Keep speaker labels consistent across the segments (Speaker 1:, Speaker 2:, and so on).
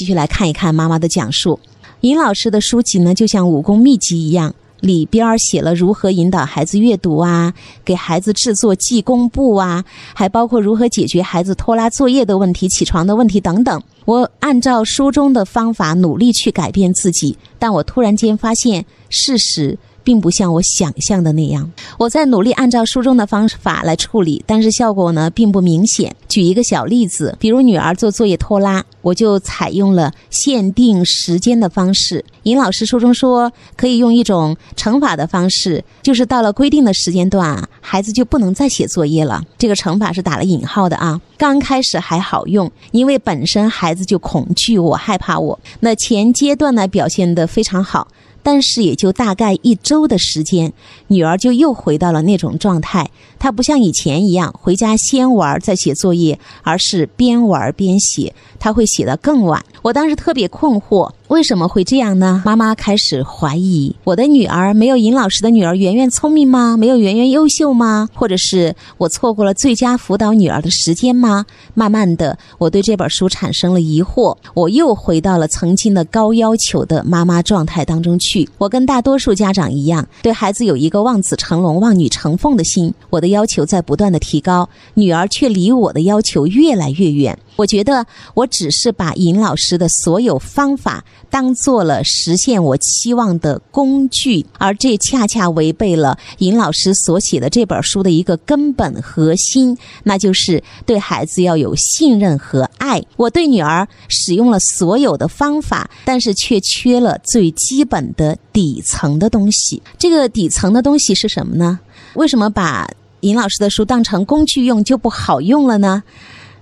Speaker 1: 继续来看一看妈妈的讲述。尹老师的书籍呢，就像武功秘籍一样，里边写了如何引导孩子阅读啊，给孩子制作记功簿啊，还包括如何解决孩子拖拉作业的问题、起床的问题等等。我按照书中的方法努力去改变自己，但我突然间发现事实。并不像我想象的那样，我在努力按照书中的方法来处理，但是效果呢并不明显。举一个小例子，比如女儿做作业拖拉，我就采用了限定时间的方式。尹老师书中说，可以用一种乘法的方式，就是到了规定的时间段，孩子就不能再写作业了。这个乘法是打了引号的啊。刚开始还好用，因为本身孩子就恐惧我、害怕我。那前阶段呢表现得非常好。但是也就大概一周的时间，女儿就又回到了那种状态。她不像以前一样回家先玩再写作业，而是边玩边写。她会写得更晚。我当时特别困惑，为什么会这样呢？妈妈开始怀疑：我的女儿没有尹老师的女儿圆圆聪明吗？没有圆圆优秀吗？或者是我错过了最佳辅导女儿的时间吗？慢慢的，我对这本书产生了疑惑。我又回到了曾经的高要求的妈妈状态当中去。我跟大多数家长一样，对孩子有一个望子成龙、望女成凤的心。我的要求在不断的提高，女儿却离我的要求越来越远。我觉得我只是把尹老师的所有方法当做了实现我期望的工具，而这恰恰违背了尹老师所写的这本书的一个根本核心，那就是对孩子要有信任和爱。我对女儿使用了所有的方法，但是却缺了最基本的底层的东西。这个底层的东西是什么呢？为什么把尹老师的书当成工具用就不好用了呢？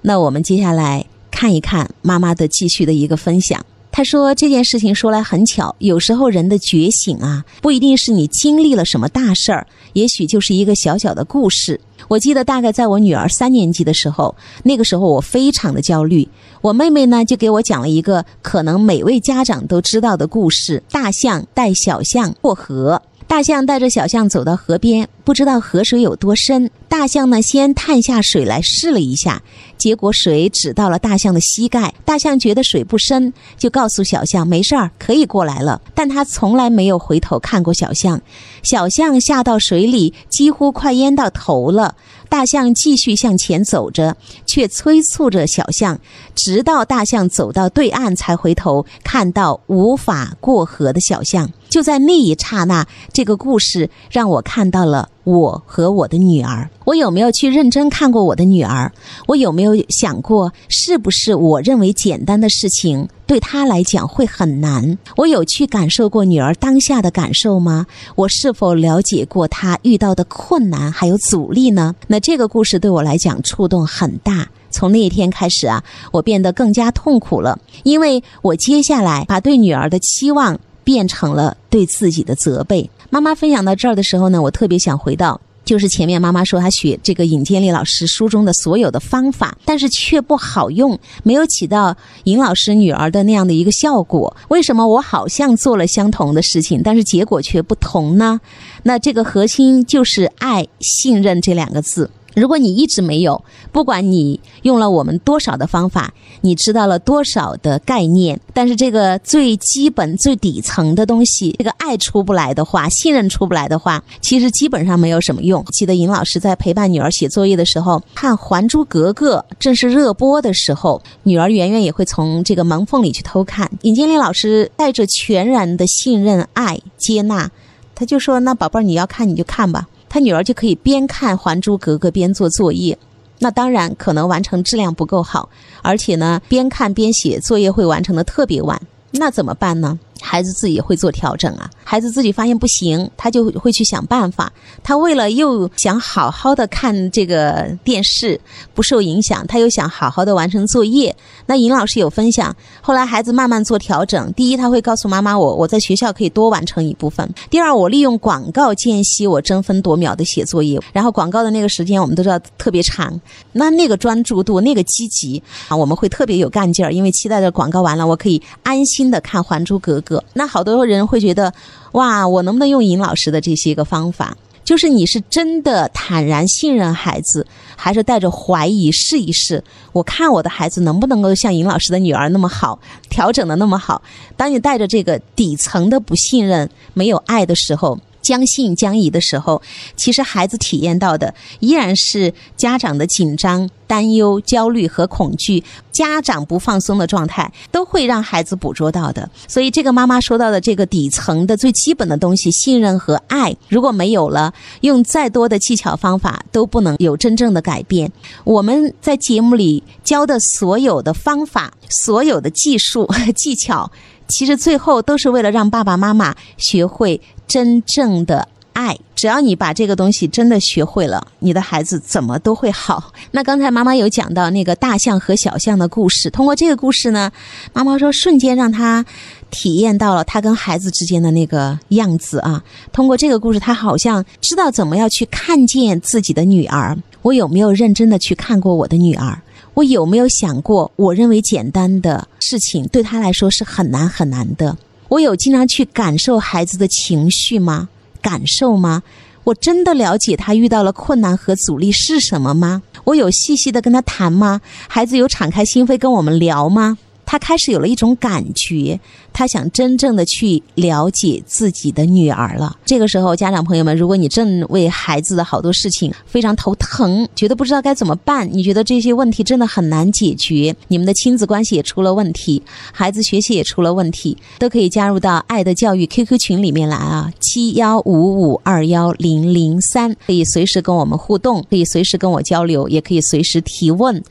Speaker 1: 那我们接下来看一看妈妈的继续的一个分享。她说这件事情说来很巧，有时候人的觉醒啊，不一定是你经历了什么大事儿，也许就是一个小小的故事。我记得大概在我女儿三年级的时候，那个时候我非常的焦虑。我妹妹呢就给我讲了一个可能每位家长都知道的故事：大象带小象过河。大象带着小象走到河边，不知道河水有多深。大象呢，先探下水来试了一下，结果水只到了大象的膝盖。大象觉得水不深，就告诉小象没事儿，可以过来了。但他从来没有回头看过小象。小象下到水里，几乎快淹到头了。大象继续向前走着，却催促着小象，直到大象走到对岸才回头看到无法过河的小象。就在那一刹那，这个故事让我看到了我和我的女儿。我有没有去认真看过我的女儿？我有没有想过，是不是我认为简单的事情，对她来讲会很难？我有去感受过女儿当下的感受吗？我是否了解过她遇到的困难还有阻力呢？那这个故事对我来讲触动很大。从那一天开始啊，我变得更加痛苦了，因为我接下来把对女儿的期望。变成了对自己的责备。妈妈分享到这儿的时候呢，我特别想回到，就是前面妈妈说她学这个尹建莉老师书中的所有的方法，但是却不好用，没有起到尹老师女儿的那样的一个效果。为什么我好像做了相同的事情，但是结果却不同呢？那这个核心就是爱、信任这两个字。如果你一直没有，不管你用了我们多少的方法，你知道了多少的概念，但是这个最基本、最底层的东西，这个爱出不来的话，信任出不来的话，其实基本上没有什么用。记得尹老师在陪伴女儿写作业的时候，看《还珠格格》正是热播的时候，女儿圆圆也会从这个门缝里去偷看。尹建莉老师带着全然的信任、爱、接纳，他就说：“那宝贝儿，你要看你就看吧。”他女儿就可以边看《还珠格格》边做作业，那当然可能完成质量不够好，而且呢，边看边写作业会完成的特别晚，那怎么办呢？孩子自己会做调整啊，孩子自己发现不行，他就会去想办法。他为了又想好好的看这个电视不受影响，他又想好好的完成作业。那尹老师有分享，后来孩子慢慢做调整。第一，他会告诉妈妈，我我在学校可以多完成一部分。第二，我利用广告间隙，我争分夺秒的写作业。然后广告的那个时间，我们都知道特别长，那那个专注度，那个积极啊，我们会特别有干劲儿，因为期待着广告完了，我可以安心的看《还珠格格》。那好多人会觉得，哇，我能不能用尹老师的这些个方法？就是你是真的坦然信任孩子，还是带着怀疑试一试？我看我的孩子能不能够像尹老师的女儿那么好，调整的那么好？当你带着这个底层的不信任、没有爱的时候。将信将疑的时候，其实孩子体验到的依然是家长的紧张、担忧、焦虑和恐惧，家长不放松的状态，都会让孩子捕捉到的。所以，这个妈妈说到的这个底层的最基本的东西——信任和爱，如果没有了，用再多的技巧方法都不能有真正的改变。我们在节目里教的所有的方法、所有的技术技巧。其实最后都是为了让爸爸妈妈学会真正的爱。只要你把这个东西真的学会了，你的孩子怎么都会好。那刚才妈妈有讲到那个大象和小象的故事，通过这个故事呢，妈妈说瞬间让他体验到了他跟孩子之间的那个样子啊。通过这个故事，他好像知道怎么样去看见自己的女儿。我有没有认真的去看过我的女儿？我有没有想过，我认为简单的事情对他来说是很难很难的？我有经常去感受孩子的情绪吗？感受吗？我真的了解他遇到了困难和阻力是什么吗？我有细细的跟他谈吗？孩子有敞开心扉跟我们聊吗？他开始有了一种感觉，他想真正的去了解自己的女儿了。这个时候，家长朋友们，如果你正为孩子的好多事情非常头疼，觉得不知道该怎么办，你觉得这些问题真的很难解决，你们的亲子关系也出了问题，孩子学习也出了问题，都可以加入到爱的教育 QQ 群里面来啊，七幺五五二幺零零三，可以随时跟我们互动，可以随时跟我交流，也可以随时提问。